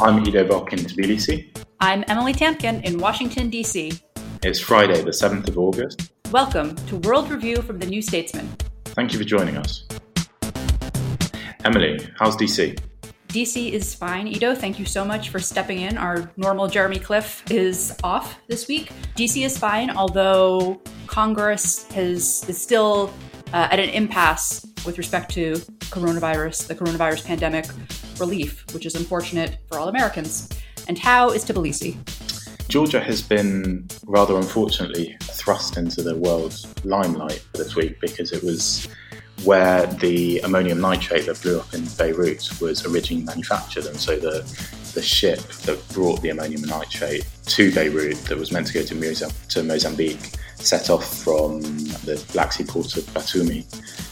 I'm Ido Vock in Tbilisi. I'm Emily Tamkin in Washington, D.C. It's Friday, the 7th of August. Welcome to World Review from the New Statesman. Thank you for joining us. Emily, how's DC? DC is fine. Ido, thank you so much for stepping in. Our normal Jeremy Cliffe is off this week. DC is fine, although Congress has is still uh, at an impasse with respect to coronavirus, the coronavirus pandemic relief, which is unfortunate for all Americans. And how is Tbilisi? Georgia has been rather unfortunately thrust into the world's limelight this week because it was where the ammonium nitrate that blew up in Beirut was originally manufactured. And so the, the ship that brought the ammonium nitrate to Beirut, that was meant to go to, to Mozambique, set off from the Black Sea port of Batumi.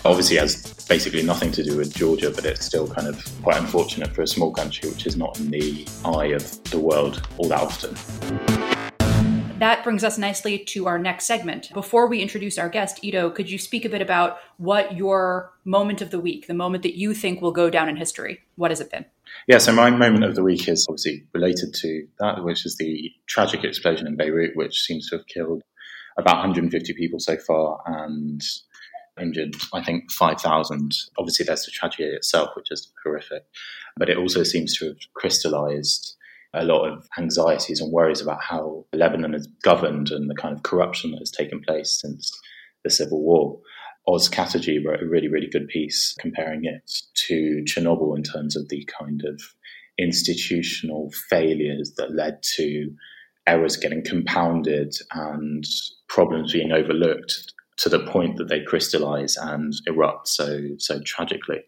Obviously, has basically nothing to do with Georgia, but it's still kind of quite unfortunate for a small country which is not in the eye of the world all that often. That brings us nicely to our next segment. Before we introduce our guest, Ido, could you speak a bit about what your moment of the week, the moment that you think will go down in history, what has it been? Yeah, so my moment of the week is obviously related to that, which is the tragic explosion in Beirut, which seems to have killed about 150 people so far and injured, I think, 5,000. Obviously, there's the tragedy itself, which is horrific, but it also seems to have crystallized a lot of anxieties and worries about how Lebanon is governed and the kind of corruption that has taken place since the civil war. Oz Katerji wrote a really, really good piece comparing it to Chernobyl in terms of the kind of institutional failures that led to errors getting compounded and problems being overlooked to the point that they crystallize and erupt so so tragically.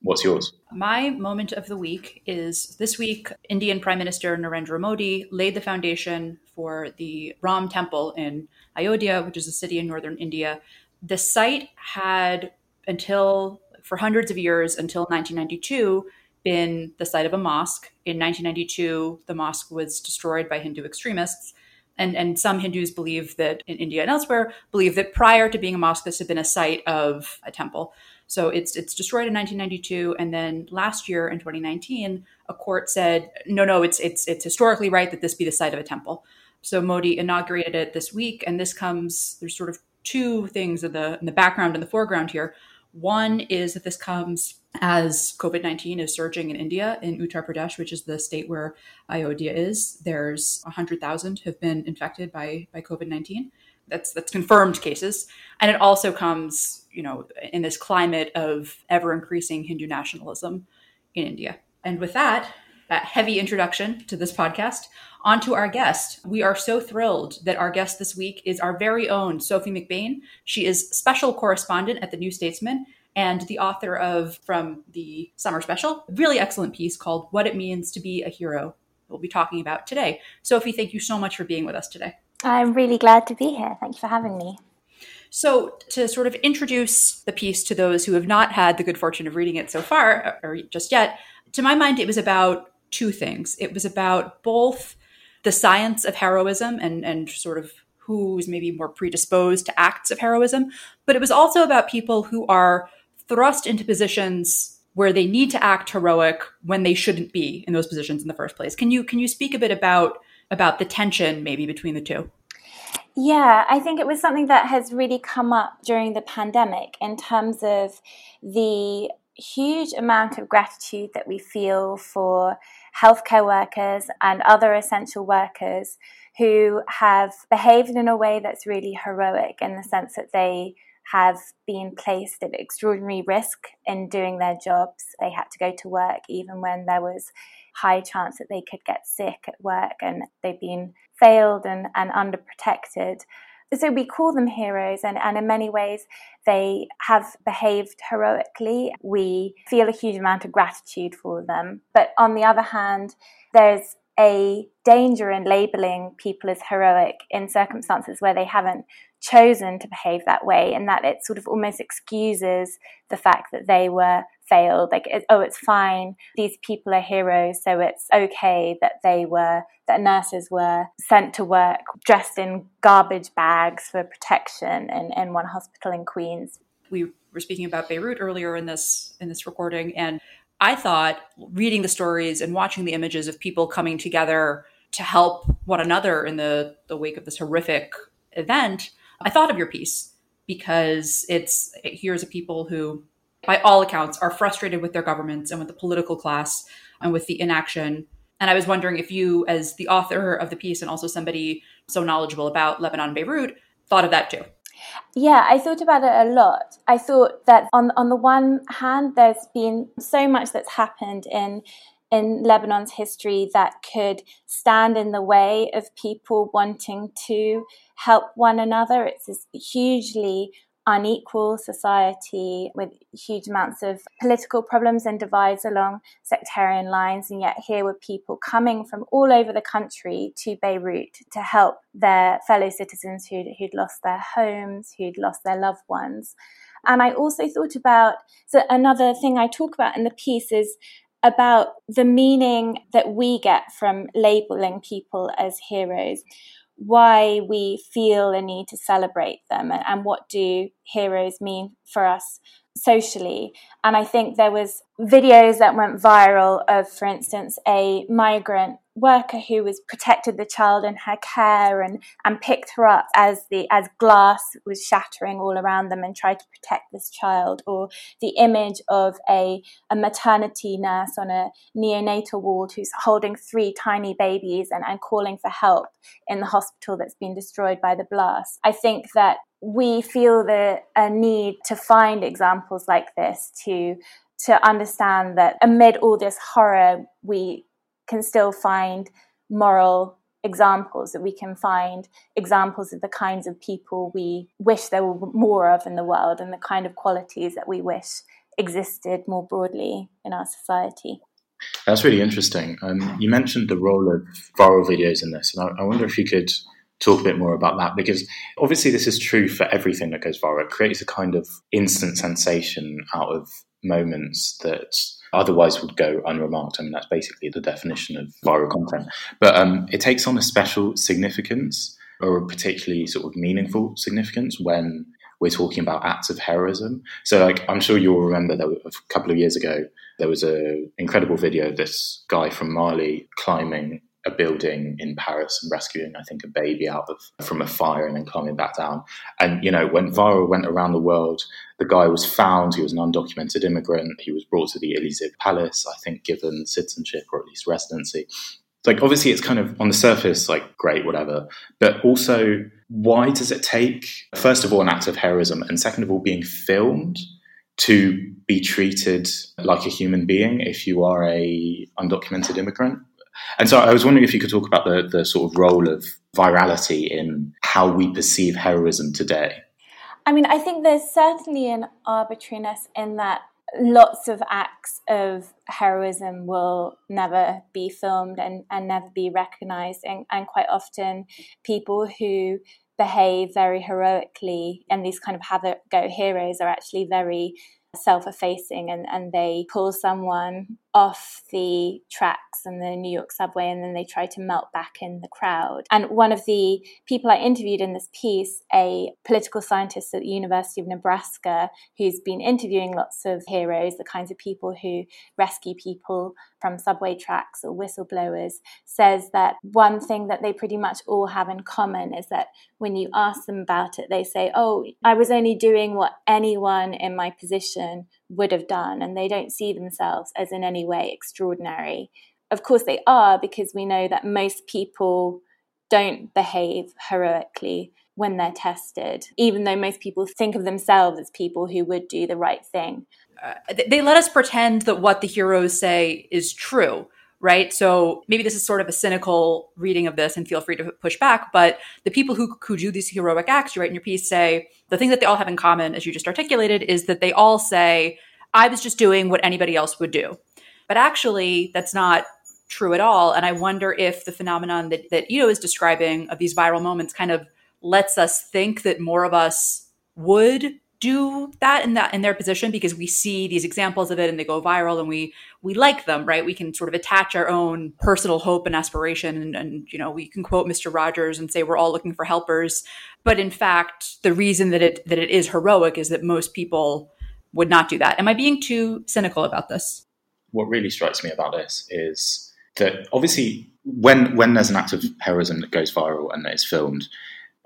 What's yours? My moment of the week is this week, Indian Prime Minister Narendra Modi laid the foundation for the Ram Temple in Ayodhya, which is a city in northern India. The site had, until for hundreds of years, until 1992, been the site of a mosque. In 1992, the mosque was destroyed by Hindu extremists. And, and some Hindus believe that in India and elsewhere believe that prior to being a mosque, this had been a site of a temple. So it's it's destroyed in 1992, and then last year in 2019, a court said, no, no, it's it's it's historically right that this be the site of a temple. So Modi inaugurated it this week, and this comes. There's sort of two things in the in the background and the foreground here. One is that this comes as COVID 19 is surging in India, in Uttar Pradesh, which is the state where Ayodhya is. There's 100,000 have been infected by, by COVID 19 that's that's confirmed cases. And it also comes you know in this climate of ever increasing hindu nationalism in india. And with that that heavy introduction to this podcast on to our guest. We are so thrilled that our guest this week is our very own sophie mcbain. She is special correspondent at the new statesman and the author of from the summer special really excellent piece called what it means to be a hero we'll be talking about today sophie thank you so much for being with us today I'm really glad to be here. Thank you for having me. So, to sort of introduce the piece to those who have not had the good fortune of reading it so far, or just yet, to my mind, it was about two things. It was about both the science of heroism and, and sort of who's maybe more predisposed to acts of heroism, but it was also about people who are thrust into positions where they need to act heroic when they shouldn't be in those positions in the first place. Can you can you speak a bit about about the tension maybe between the two? Yeah, I think it was something that has really come up during the pandemic in terms of the huge amount of gratitude that we feel for healthcare workers and other essential workers who have behaved in a way that's really heroic in the sense that they have been placed at extraordinary risk in doing their jobs. They had to go to work even when there was high chance that they could get sick at work and they've been failed and, and underprotected. So we call them heroes, and, and in many ways, they have behaved heroically. We feel a huge amount of gratitude for them. But on the other hand, there's a danger in labeling people as heroic in circumstances where they haven't chosen to behave that way, and that it sort of almost excuses the fact that they were failed. Like, oh, it's fine. These people are heroes, so it's okay that they were, that nurses were sent to work dressed in garbage bags for protection in, in one hospital in Queens. We were speaking about Beirut earlier in this in this recording, and I thought reading the stories and watching the images of people coming together to help one another in the, the wake of this horrific event, I thought of your piece because it's here's a people who, by all accounts, are frustrated with their governments and with the political class and with the inaction. And I was wondering if you, as the author of the piece and also somebody so knowledgeable about Lebanon, Beirut, thought of that too. Yeah, I thought about it a lot. I thought that on on the one hand, there's been so much that's happened in in Lebanon's history that could stand in the way of people wanting to help one another. It's this hugely unequal society with huge amounts of political problems and divides along sectarian lines. And yet, here were people coming from all over the country to Beirut to help their fellow citizens who'd, who'd lost their homes, who'd lost their loved ones. And I also thought about so another thing I talk about in the piece is about the meaning that we get from labeling people as heroes why we feel a need to celebrate them and, and what do heroes mean for us socially. And i think there was videos that went viral of for instance a migrant worker who was protected the child in her care and and picked her up as the as glass was shattering all around them and tried to protect this child or the image of a a maternity nurse on a neonatal ward who's holding three tiny babies and, and calling for help in the hospital that's been destroyed by the blast. I think that we feel the a need to find examples like this to to understand that amid all this horror we can still find moral examples that we can find examples of the kinds of people we wish there were more of in the world and the kind of qualities that we wish existed more broadly in our society. That's really interesting. Um, you mentioned the role of viral videos in this, and I, I wonder if you could talk a bit more about that because obviously this is true for everything that goes viral. It creates a kind of instant sensation out of moments that otherwise would go unremarked. I mean, that's basically the definition of viral content. But um, it takes on a special significance or a particularly sort of meaningful significance when we're talking about acts of heroism. So, like, I'm sure you'll remember that a couple of years ago there was an incredible video of this guy from Mali climbing a building in Paris and rescuing, I think, a baby out of from a fire and then climbing back down. And you know, when viral went around the world, the guy was found. He was an undocumented immigrant. He was brought to the Elysee Palace, I think, given citizenship or at least residency. Like, obviously, it's kind of on the surface, like, great, whatever. But also, why does it take, first of all, an act of heroism, and second of all, being filmed to be treated like a human being if you are a undocumented immigrant? And so I was wondering if you could talk about the, the sort of role of virality in how we perceive heroism today. I mean, I think there's certainly an arbitrariness in that lots of acts of heroism will never be filmed and, and never be recognized. And, and quite often, people who behave very heroically and these kind of have a go heroes are actually very self effacing and, and they pull someone off the tracks and the New York subway, and then they try to melt back in the crowd. And one of the people I interviewed in this piece, a political scientist at the University of Nebraska, who's been interviewing lots of heroes, the kinds of people who rescue people from subway tracks or whistleblowers, says that one thing that they pretty much all have in common is that when you ask them about it, they say, Oh, I was only doing what anyone in my position would have done, and they don't see themselves as in any way extraordinary. Of course, they are because we know that most people don't behave heroically when they're tested, even though most people think of themselves as people who would do the right thing. Uh, they let us pretend that what the heroes say is true right? So maybe this is sort of a cynical reading of this, and feel free to push back. But the people who, who do these heroic acts, you write in your piece, say the thing that they all have in common, as you just articulated, is that they all say, I was just doing what anybody else would do. But actually, that's not true at all. And I wonder if the phenomenon that, that Ido is describing of these viral moments kind of lets us think that more of us would do that in that in their position because we see these examples of it and they go viral and we we like them right? We can sort of attach our own personal hope and aspiration and, and you know we can quote mr rogers and say we're all looking for helpers. But in fact the reason that it that it is heroic is that most people would not do that. Am i being too cynical about this? What really strikes me about this is that obviously when when there's an act of heroism that goes viral and that is filmed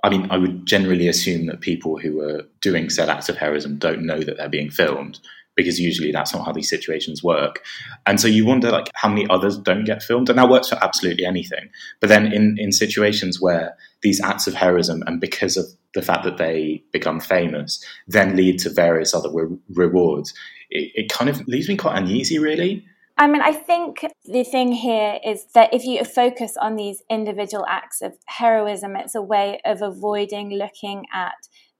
I mean, I would generally assume that people who are doing said acts of heroism don't know that they're being filmed because usually that's not how these situations work. And so you wonder like how many others don't get filmed, and that works for absolutely anything. But then in in situations where these acts of heroism and because of the fact that they become famous, then lead to various other re- rewards, it, it kind of leaves me quite uneasy, really. I mean, I think the thing here is that if you focus on these individual acts of heroism, it's a way of avoiding looking at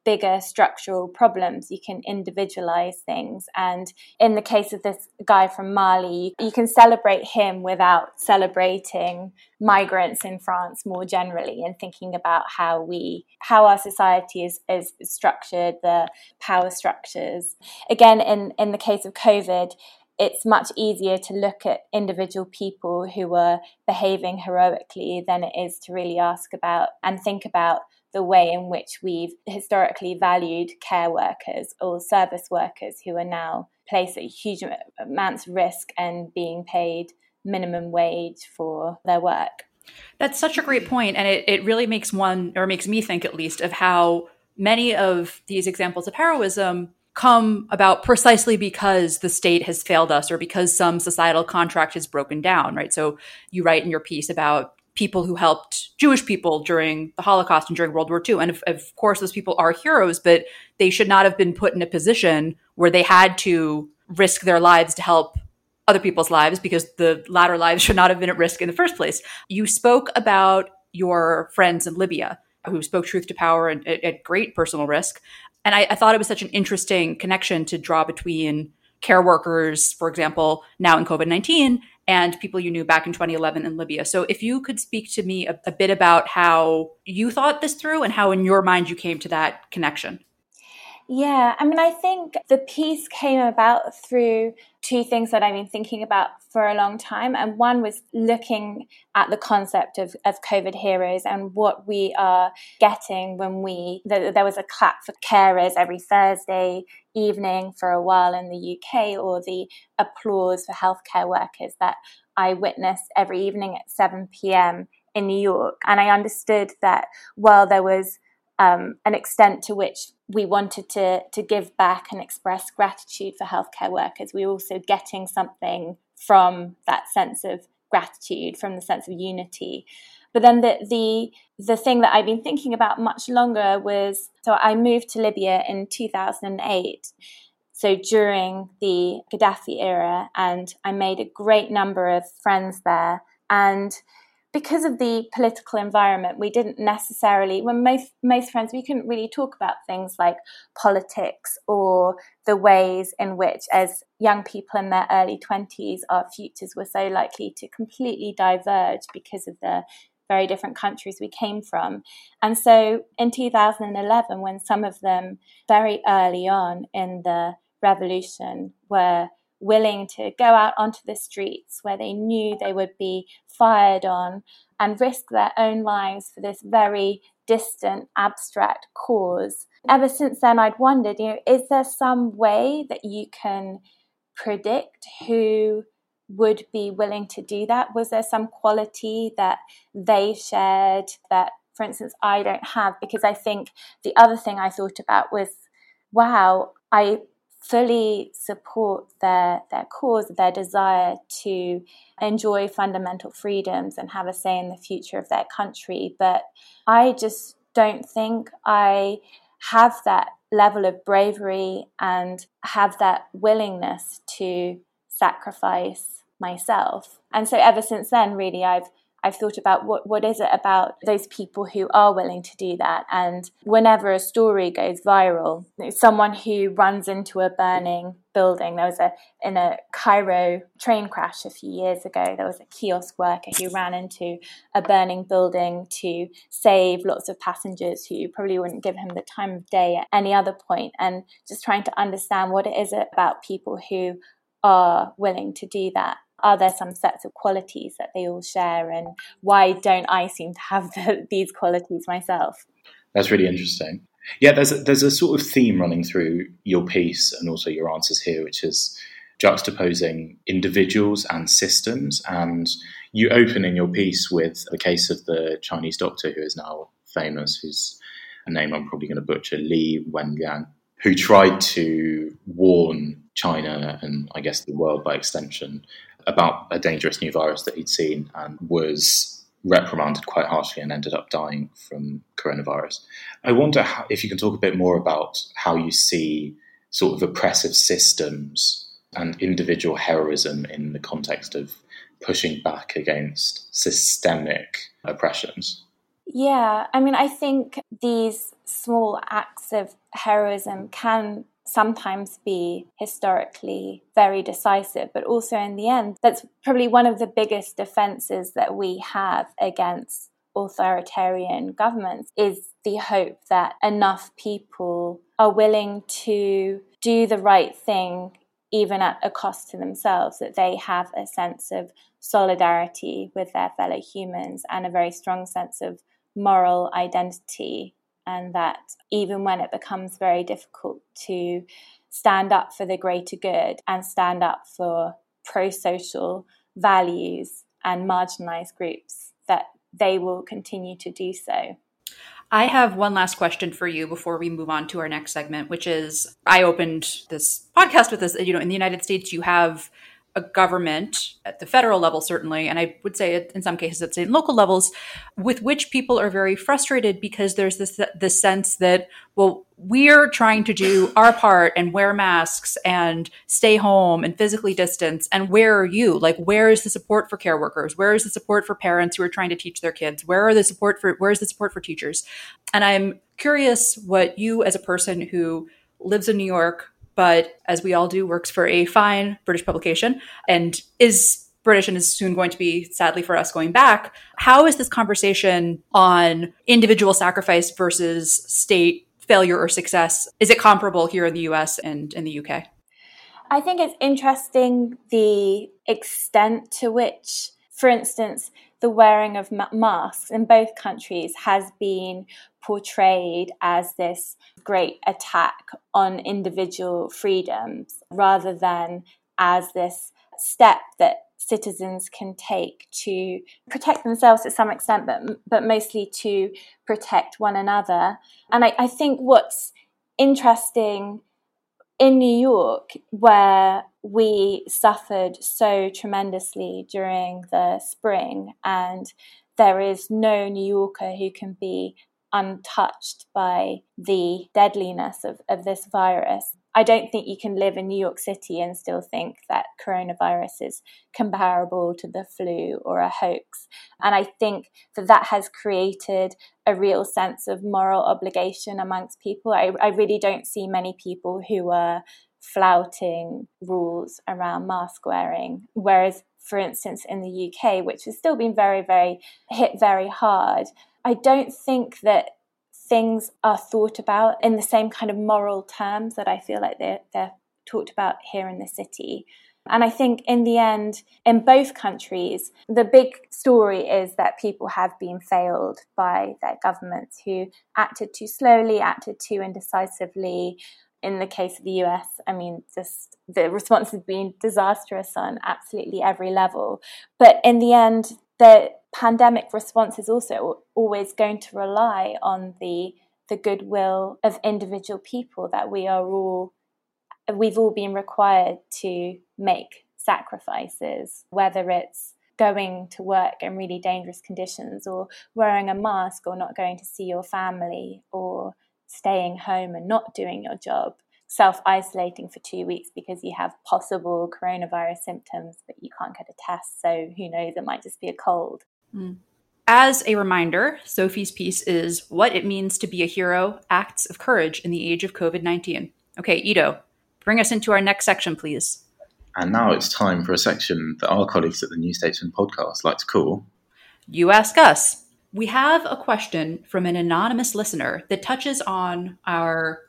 bigger structural problems. You can individualize things. And in the case of this guy from Mali, you can celebrate him without celebrating migrants in France more generally and thinking about how we how our society is, is structured, the power structures. Again, in, in the case of COVID, it's much easier to look at individual people who are behaving heroically than it is to really ask about and think about the way in which we've historically valued care workers or service workers who are now placed at huge amounts of risk and being paid minimum wage for their work. That's such a great point, and it, it really makes one, or makes me think at least, of how many of these examples of heroism come about precisely because the state has failed us or because some societal contract has broken down, right? So you write in your piece about people who helped Jewish people during the Holocaust and during World War II. And of, of, course, those people are heroes, but they should not have been put in a position where they had to risk their lives to help other people's lives because the latter lives should not have been at risk in the first place. You spoke about your friends in Libya who spoke truth to power at, at great personal risk. And I, I thought it was such an interesting connection to draw between care workers, for example, now in COVID 19, and people you knew back in 2011 in Libya. So, if you could speak to me a, a, bit about how you thought this through and how, in your mind, you came to that connection. Yeah, I mean, I think the piece came about through two things that I've been thinking about for a long time. And one was looking at the concept of, of COVID heroes and what we are getting when we, the, there was a clap for carers every Thursday evening for a while in the UK, or the applause for healthcare workers that I witnessed every evening at 7 p.m. in New York. And I understood that while there was um, an extent to which we wanted to to give back and express gratitude for healthcare workers. We were also getting something from that sense of gratitude, from the sense of unity. But then the the the thing that I've been thinking about much longer was so I moved to Libya in 2008. So during the Gaddafi era, and I made a great number of friends there. And because of the political environment, we didn't necessarily, when most, most friends, we couldn't really talk about things like politics or the ways in which, as young people in their early 20s, our futures were so likely to completely diverge because of the very different countries we came from. And so in 2011, when some of them very early on in the revolution were willing to go out onto the streets where they knew they would be fired on and risk their own lives for this very distant, abstract cause. Ever since then, I'd wondered, you know, is there some way that you can predict who would be willing to do that? Was there some quality that they shared that, for instance, I don't have? Because I think the other thing I thought about was, wow, I fully support their their cause, their desire to enjoy fundamental freedoms and have a say in the future of their country. But I just don't think I have that level of bravery and have that willingness to sacrifice myself. And so ever since then, really, I've I've thought about what, what is it about those people who are willing to do that. And whenever a story goes viral, someone who runs into a burning building, there was a, in a Cairo train crash a few years ago, there was a kiosk worker who ran into a burning building to save lots of passengers who probably wouldn't give him the time of day at any other point. And just trying to understand what it is about people who are willing to do that are there some sets of qualities that they all share and why don't i seem to have the, these qualities myself? That's really interesting. Yeah there's a, there's a sort of theme running through your piece and also your answers here which is juxtaposing individuals and systems and you open in your piece with the case of the chinese doctor who is now famous whose name i'm probably going to butcher li wenliang who tried to warn China and I guess the world by extension about a dangerous new virus that he'd seen and was reprimanded quite harshly and ended up dying from coronavirus. I wonder how, if you can talk a bit more about how you see sort of oppressive systems and individual heroism in the context of pushing back against systemic oppressions. Yeah, I mean, I think these small acts of heroism can sometimes be historically very decisive, but also in the end, that's probably one of the biggest defenses that we have against authoritarian governments is the hope that enough people are willing to do the right thing even at a cost to themselves that they have a sense of solidarity with their fellow humans and a very strong sense of moral identity and that even when it becomes very difficult to stand up for the greater good and stand up for pro social values and marginalized groups, that they will continue to do so. I have one last question for you before we move on to our next segment, which is I opened this podcast with this. You know, in the United States, you have a government at the federal level, certainly, and I would say in some cases at state and local levels, with which people are very frustrated because there's this this sense that well, we're trying to do our part and wear masks and stay home and physically distance, and where are you? Like, where is the support for care workers? Where is the support for parents who are trying to teach their kids? Where are the support for where is the support for teachers? And I'm curious what you, as a person who lives in New York, but as we all do, works for a fine British publication and is British and is soon going to be, sadly for us, going back. How is this conversation on individual sacrifice versus state failure or success? Is it comparable here in the US and in the UK? I think it's interesting the extent to which, for instance, the wearing of masks in both countries has been portrayed as this great attack on individual freedoms rather than as this step that citizens can take to protect themselves to some extent, but, but mostly to protect one another. And I, I think what's interesting in New York, where we suffered so tremendously during the spring, and there is no New Yorker who can be untouched by the deadliness of, of this virus. I don't think you can live in New York City and still think that coronavirus is comparable to the flu or a hoax. And I think that that has created a real sense of moral obligation amongst people. I, I really don't see many people who are flouting rules around mask wearing. Whereas, for instance, in the UK, which has still been very, very hit very hard, I don't think that things are thought about in the same kind of moral terms that I feel like they're, they're talked about here in the city. And I think in the end, in both countries, the big story is that people have been failed by their governments who acted too slowly, acted too indecisively. In the case of the US, I mean, just the response has been disastrous on absolutely every level. But in the end, the pandemic response is also always going to rely on the the goodwill of individual people that we are all we've all been required to make sacrifices, whether it's going to work in really dangerous conditions or wearing a mask or not going to see your family or staying home and not doing your job, self isolating for two weeks because you have possible coronavirus symptoms but you can't get a test. So who knows, it might just be a cold. Mm. As a reminder, Sophie's piece is What It Means to Be a Hero Acts of Courage in the Age of COVID 19. Okay, Ido, bring us into our next section, please. And now it's time for a section that our colleagues at the New Statesman podcast like to call You Ask Us. We have a question from an anonymous listener that touches on our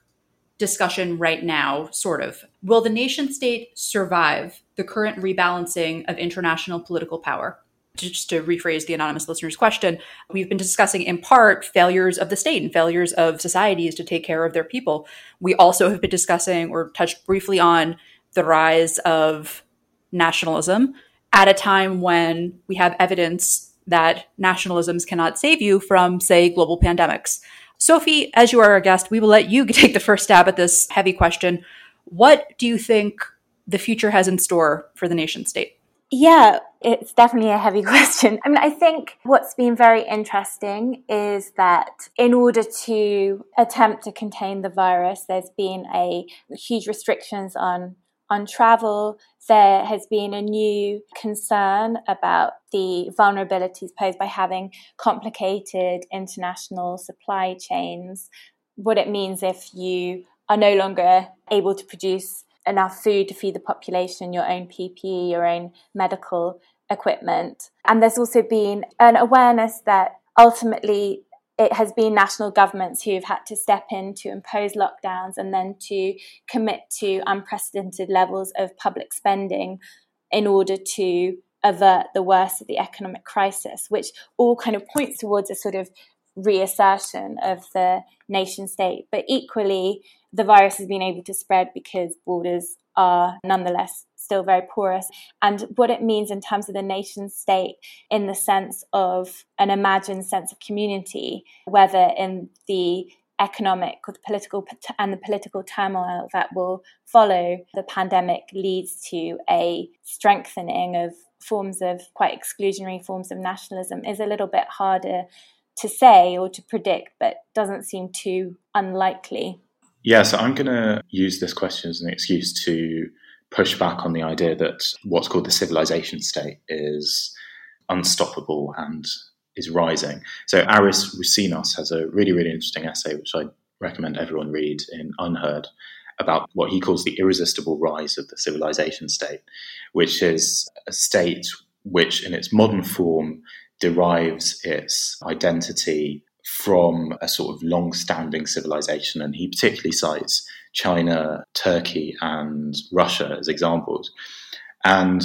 discussion right now, sort of. Will the nation state survive the current rebalancing of international political power? just to rephrase the anonymous listener's question, we've been discussing in part failures of the state and failures of societies to take care of their people. We also have been discussing or touched briefly on the rise of nationalism at a time when we have evidence that nationalisms cannot save you from, say, global pandemics. Sophie, as you are our guest, we will let you take the first stab at this heavy question. What do you think the future has in store for the nation state? Yeah, it's definitely a heavy question. I mean, I think what's been very interesting is that in order to attempt to contain the virus, there's been a huge restrictions on on travel. There has been a new concern about the vulnerabilities posed by having complicated international supply chains. What it means if you are no longer able to produce enough food to feed the population, your own PPE, your own medical equipment. And there's also been an awareness that ultimately it has been national governments who've had to step in to impose lockdowns and then to commit to unprecedented levels of public spending in order to avert the worst of the economic crisis, which all kind of points towards a sort of reassertion of the nation state. But equally, the virus has been able to spread because borders are nonetheless still very porous. And what it means in terms of the nation state, in the sense of an imagined sense of community, whether in the economic or the political and the political turmoil that will follow the pandemic leads to a strengthening of forms of quite exclusionary forms of nationalism is a little bit harder to say or to predict, but doesn't seem too unlikely. Yeah, so I'm going to use this question as an excuse to push back on the idea that what's called the civilization state is unstoppable and is rising. So Aris Roussinos has a really, really interesting essay, which I recommend everyone read in UnHerd, about what he calls the irresistible rise of the civilization state, which is a state which, in its modern form, derives its identity from a sort of long standing civilization. And he particularly cites China, Turkey, and Russia as examples. And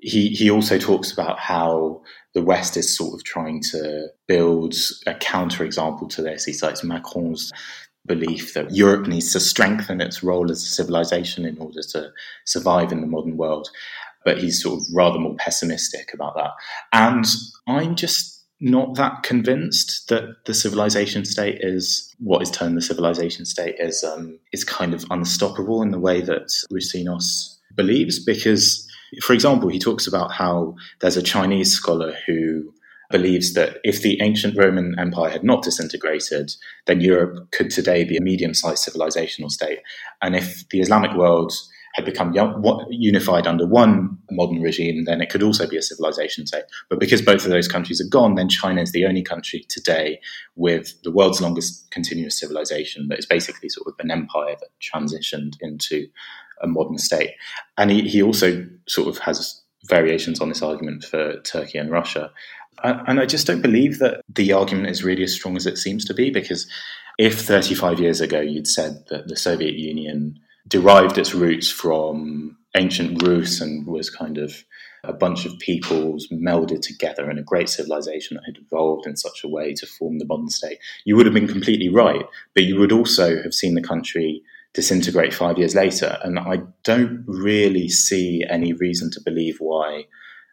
he, he also talks about how the West is sort of trying to build a counterexample to this. He cites Macron's belief that Europe needs to strengthen its role as a civilization in order to survive in the modern world. But he's sort of rather more pessimistic about that. And I'm just not that convinced that the civilization state is what is termed the civilization state is um, is kind of unstoppable in the way that Roussinos believes. Because, for example, he talks about how there's a Chinese scholar who believes that if the ancient Roman Empire had not disintegrated, then Europe could today be a medium-sized civilizational state, and if the Islamic world had become unified under one modern regime, then it could also be a civilization state. But because both of those countries are gone, then China is the only country today with the world's longest continuous civilization that is basically sort of an empire that transitioned into a modern state. And he, he also sort of has variations on this argument for Turkey and Russia. And I just don't believe that the argument is really as strong as it seems to be, because if 35 years ago you'd said that the Soviet Union derived its roots from ancient Rus and was kind of a bunch of peoples melded together in a great civilization that had evolved in such a way to form the modern state, you would have been completely right. But you would also have seen the country disintegrate five years later. And I don't really see any reason to believe why,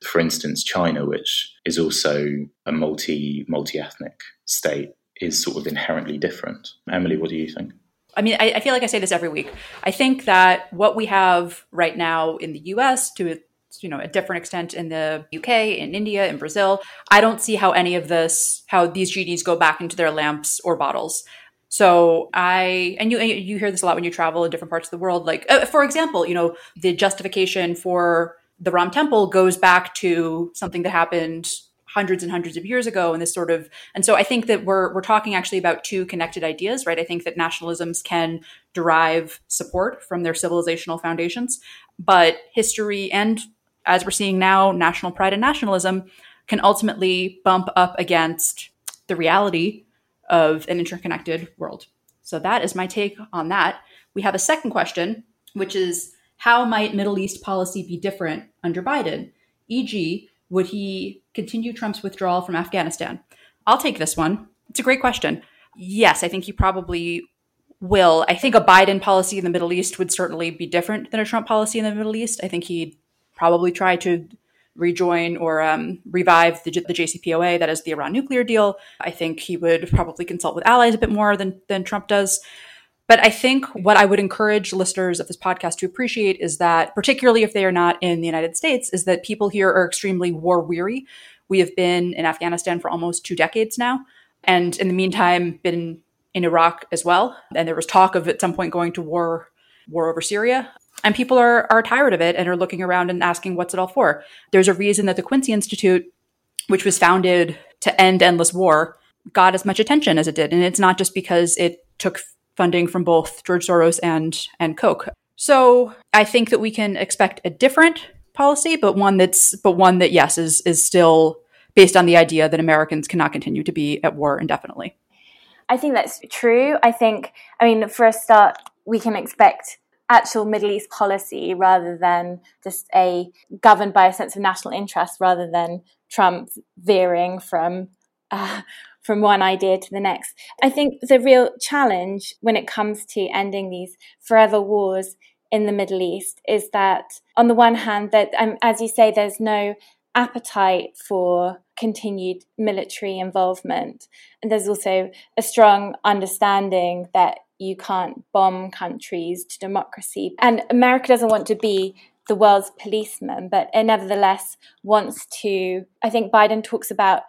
for instance, China, which is also a multi multi ethnic state, is sort of inherently different. Emily, what do you think? I mean, I, I, feel like I say this every week. I think that what we have right now in the US to you know a different extent in the UK, in India, in Brazil. I don't see how any of this, how these genies go back into their lamps or bottles. So I and you you hear this a lot when you travel in different parts of the world. Like uh, for example, you know the justification for the Ram Temple goes back to something that happened hundreds and hundreds of years ago and this sort of and so i think that we're we're talking actually about two connected ideas right i think that nationalisms can derive support from their civilizational foundations but history and as we're seeing now, national pride and nationalism can ultimately bump up against the reality of an interconnected world. So that is my take on that. We have a second question, which is how might Middle East policy be different under Biden? E.g., would he continue Trump's withdrawal from Afghanistan? I'll take this one. It's a great question. Yes, I think he probably will. I think a Biden policy in the Middle East would certainly be different than a Trump policy in the Middle East. I think he'd probably try to rejoin or um, revive the, the, JCPOA, that is the Iran nuclear deal. I think he would probably consult with allies a bit more than, than Trump does. But I think what I would encourage listeners of this podcast to appreciate is that, particularly if they are not in the United States, is that people here are extremely war weary. We have been in Afghanistan for almost two decades now, and in the meantime, been in Iraq as well. And there was talk of at some point going to war war over Syria and people are are tired of it and are looking around and asking what's it all for there's a reason that the quincy institute which was founded to end endless war got as much attention as it did and it's not just because it took funding from both george soros and and koch so i think that we can expect a different policy but one that's but one that yes is is still based on the idea that americans cannot continue to be at war indefinitely. I think that's true. I think i mean for a start we can expect actual Middle East policy rather than just a governed by a sense of national interest rather than Trump veering from uh, from one idea to the next. I think the real challenge when it comes to ending these forever wars in the Middle East is that on the one hand that um, as you say there's no appetite for continued military involvement and there's also a strong understanding that you can't bomb countries to democracy. And America doesn't want to be the world's policeman, but nevertheless wants to. I think Biden talks about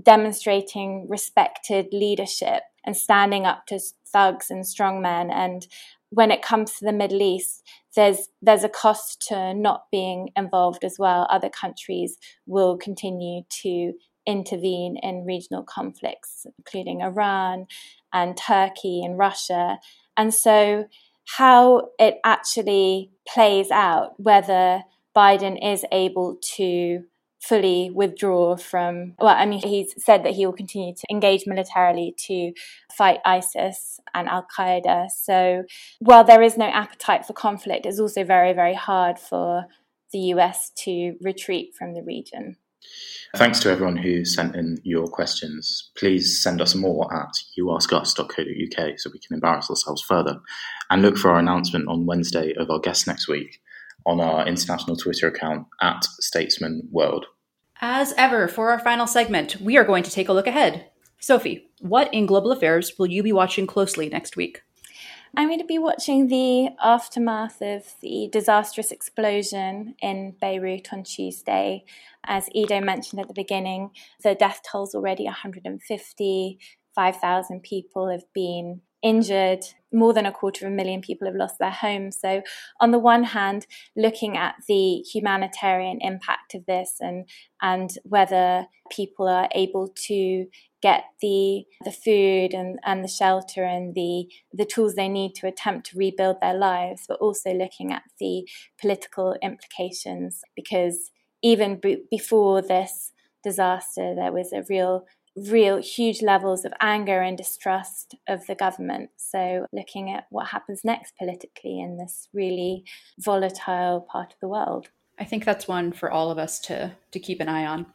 demonstrating respected leadership and standing up to thugs and strongmen. And when it comes to the Middle East, there's there's a cost to not being involved as well. Other countries will continue to intervene in regional conflicts, including Iran and Turkey and Russia. And so, how it actually plays out, whether Biden is able to fully withdraw from, well, I mean, he's said that he will continue to engage militarily to fight ISIS and Al Qaeda. So, while there is no appetite for conflict, it's also very, very hard for the US to retreat from the region. Thanks to everyone who sent in your questions. Please send us more at youaskus.co.uk so we can embarrass ourselves further. And look for our announcement on Wednesday of our guest next week on our international Twitter account at Statesman World. As ever, for our final segment, we are going to take a look ahead. Sophie, what in global affairs will you be watching closely next week? I'm going to be watching the aftermath of the disastrous explosion in Beirut on Tuesday. As Ido mentioned at the beginning, the death toll's already 150. 5,000 people have been injured. More than a quarter of a million people have lost their homes. So, on the one hand, looking at the humanitarian impact of this and and whether people are able to get the the food and, and the shelter and the the tools they need to attempt to rebuild their lives, but also looking at the political implications because even b- before this disaster, there was a real real huge levels of anger and distrust of the government. So, looking at what happens next politically in this really volatile part of the world. I think that's one for all of us to, to keep an eye on.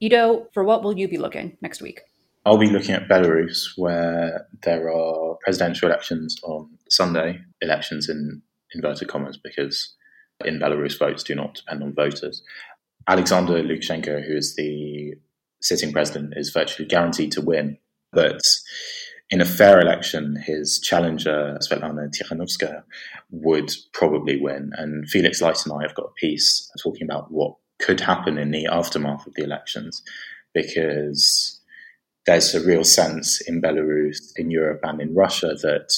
Ido, for what will you be looking next week? I'll be looking at Belarus, where there are presidential elections on Sunday, elections in inverted commas, because in Belarus, votes do not depend on voters. Alexander Lukashenko, who is the sitting president, is virtually guaranteed to win. But in a fair election, his challenger, Svetlana Tikhanovskaya, would probably win. And Felix Light and I have got a piece talking about what could happen in the aftermath of the elections, because there's a real sense in Belarus, in Europe, and in Russia that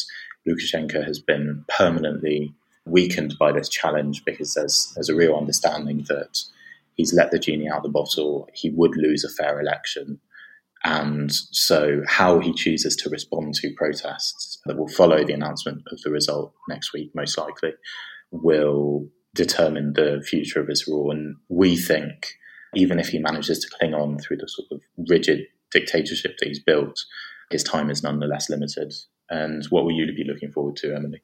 Lukashenko has been permanently weakened by this challenge because there's there's a real understanding that he's let the genie out of the bottle. He would lose a fair election. And so, how he chooses to respond to protests that will follow the announcement of the result next week, most likely, will determine the future of his rule. And we think, even if he manages to cling on through the sort of rigid dictatorship that he's built, his time is nonetheless limited. And what will you be looking forward to, Emily?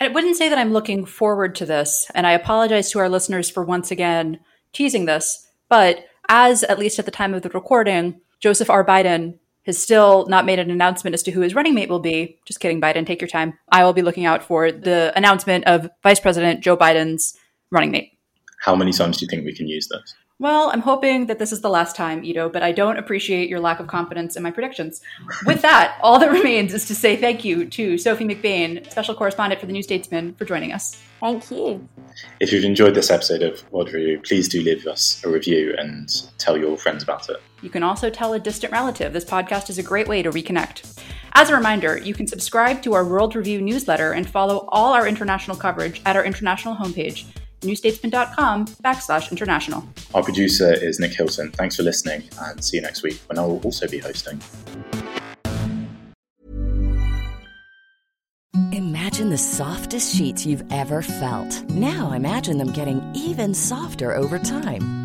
I wouldn't say that I'm looking forward to this, and I apologize to our listeners for once again teasing this, but as at least at the time of the recording, Joseph R. Biden has still not made an announcement as to who his running mate will be. Just kidding, Biden, take your time. I will be looking out for the announcement of Vice President Joe Biden's running mate. How many times do you think we can use this? Well, I'm hoping that this is the last time, Ito, but I don't appreciate your lack of confidence in my predictions. With that, all that remains is to say thank you to Sophie McBain, special correspondent for the New Statesman, for joining us. Thank you. If you've enjoyed this episode of World Review, please do leave us a review and tell your friends about it. You can also tell a distant relative. This podcast is a great way to reconnect. As a reminder, you can subscribe to our World Review newsletter and follow all our international coverage at our international homepage newstatesman.com backslash international. Our producer is Nick Hilton. Thanks for listening and see you next week when I will also be hosting. Imagine the softest sheets you've ever felt. Now imagine them getting even softer over time.